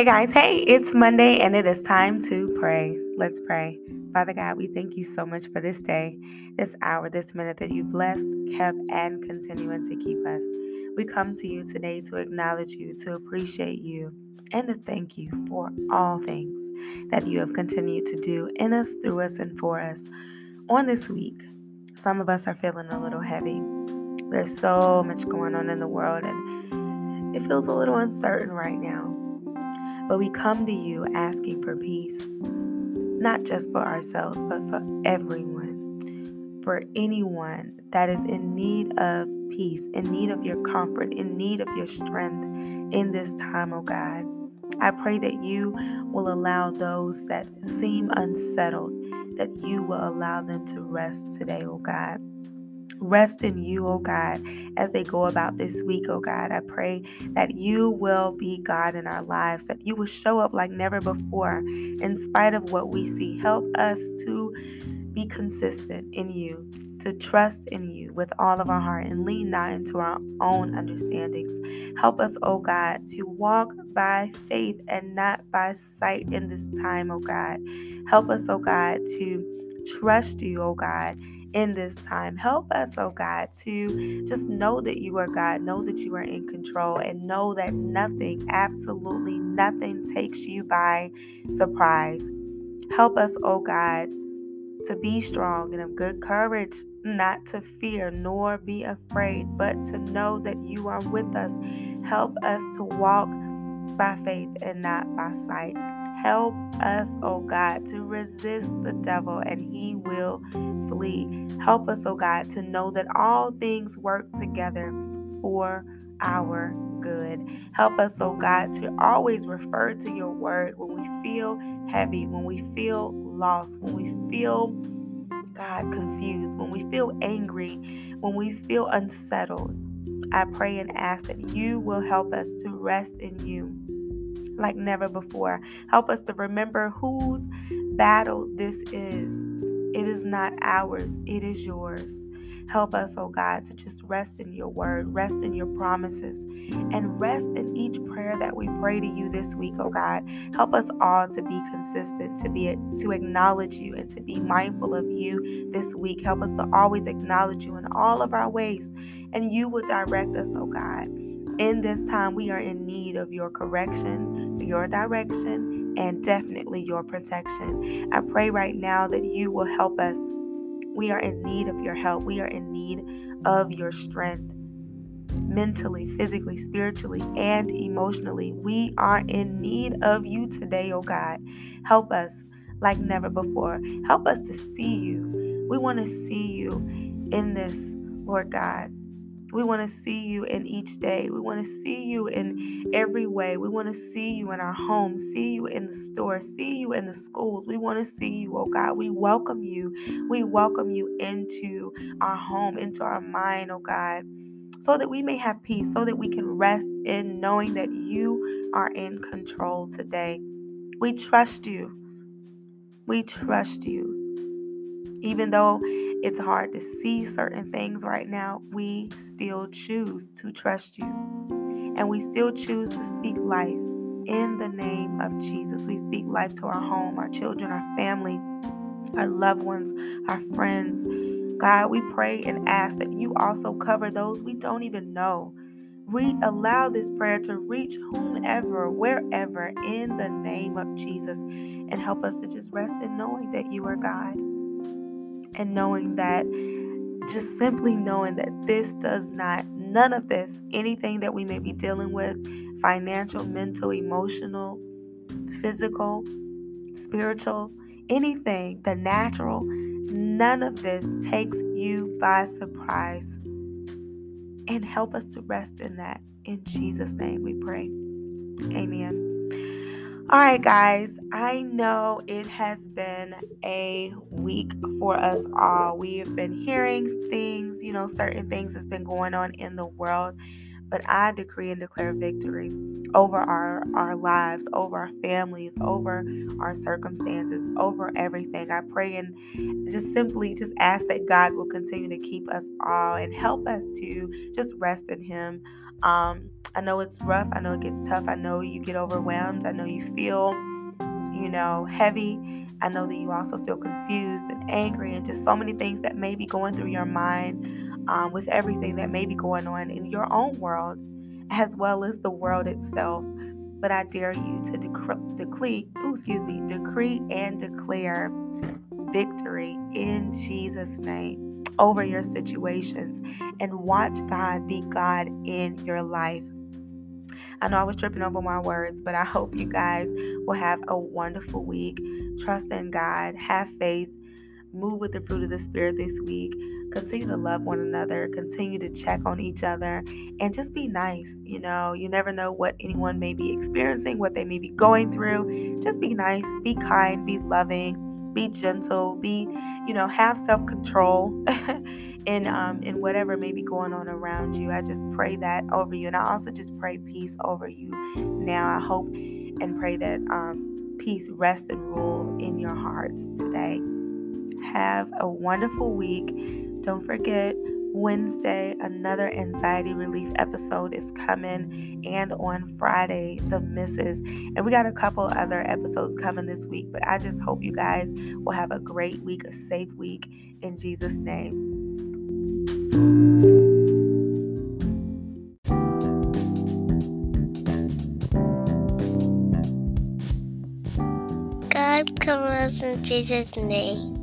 Hey guys, hey, it's Monday and it is time to pray. Let's pray. Father God, we thank you so much for this day, this hour, this minute that you blessed, kept, and continuing to keep us. We come to you today to acknowledge you, to appreciate you, and to thank you for all things that you have continued to do in us, through us, and for us. On this week, some of us are feeling a little heavy. There's so much going on in the world, and it feels a little uncertain right now. But we come to you asking for peace, not just for ourselves, but for everyone, for anyone that is in need of peace, in need of your comfort, in need of your strength in this time, oh God. I pray that you will allow those that seem unsettled, that you will allow them to rest today, oh God rest in you, oh God, as they go about this week, oh God. I pray that you will be God in our lives, that you will show up like never before in spite of what we see. Help us to be consistent in you, to trust in you with all of our heart and lean not into our own understandings. Help us, oh God, to walk by faith and not by sight in this time, oh God. Help us, oh God, to trust you, oh God in this time. Help us, oh God, to just know that you are God, know that you are in control, and know that nothing, absolutely nothing, takes you by surprise. Help us, oh God, to be strong and of good courage, not to fear nor be afraid, but to know that you are with us. Help us to walk by faith and not by sight. Help us, oh God, to resist the devil and he will flee. Help us, oh God, to know that all things work together for our good. Help us, oh God, to always refer to your word when we feel heavy, when we feel lost, when we feel, God, confused, when we feel angry, when we feel unsettled. I pray and ask that you will help us to rest in you like never before. Help us to remember whose battle this is. It is not ours, it is yours. Help us, oh God, to just rest in your word, rest in your promises, and rest in each prayer that we pray to you this week, oh God. Help us all to be consistent, to be to acknowledge you and to be mindful of you this week. Help us to always acknowledge you in all of our ways, and you will direct us, oh God. In this time, we are in need of your correction, your direction, and definitely your protection. I pray right now that you will help us we are in need of your help. We are in need of your strength mentally, physically, spiritually, and emotionally. We are in need of you today, oh God. Help us like never before. Help us to see you. We want to see you in this, Lord God. We want to see you in each day. We want to see you in every way. We want to see you in our homes, see you in the store, see you in the schools. We want to see you, oh God. We welcome you. We welcome you into our home, into our mind, oh God, so that we may have peace, so that we can rest in knowing that you are in control today. We trust you. We trust you. Even though it's hard to see certain things right now, we still choose to trust you. And we still choose to speak life in the name of Jesus. We speak life to our home, our children, our family, our loved ones, our friends. God, we pray and ask that you also cover those we don't even know. We allow this prayer to reach whomever, wherever, in the name of Jesus, and help us to just rest in knowing that you are God and knowing that just simply knowing that this does not, none of this, anything that we may be dealing with financial, mental, emotional, physical, spiritual, anything, the natural, none of this takes you by surprise. And help us to rest in that. In Jesus' name we pray. Amen. All right, guys, I know it has been a week for us all. We have been hearing things, you know, certain things that's been going on in the world, but I decree and declare victory over our, our lives, over our families, over our circumstances, over everything. I pray and just simply just ask that God will continue to keep us all and help us to just rest in Him. Um, I know it's rough. I know it gets tough. I know you get overwhelmed. I know you feel, you know, heavy. I know that you also feel confused and angry and just so many things that may be going through your mind um, with everything that may be going on in your own world as well as the world itself. But I dare you to dec- decree, ooh, excuse me, decree and declare victory in Jesus' name over your situations and watch God be God in your life. I know I was tripping over my words, but I hope you guys will have a wonderful week. Trust in God, have faith, move with the fruit of the Spirit this week. Continue to love one another, continue to check on each other, and just be nice. You know, you never know what anyone may be experiencing, what they may be going through. Just be nice, be kind, be loving be gentle be you know have self-control in um in whatever may be going on around you. I just pray that over you and i also just pray peace over you now. I hope and pray that um peace rest and rule in your hearts today. Have a wonderful week. Don't forget Wednesday, another anxiety relief episode is coming, and on Friday, the misses. And we got a couple other episodes coming this week, but I just hope you guys will have a great week, a safe week in Jesus' name. God cover us in Jesus' name.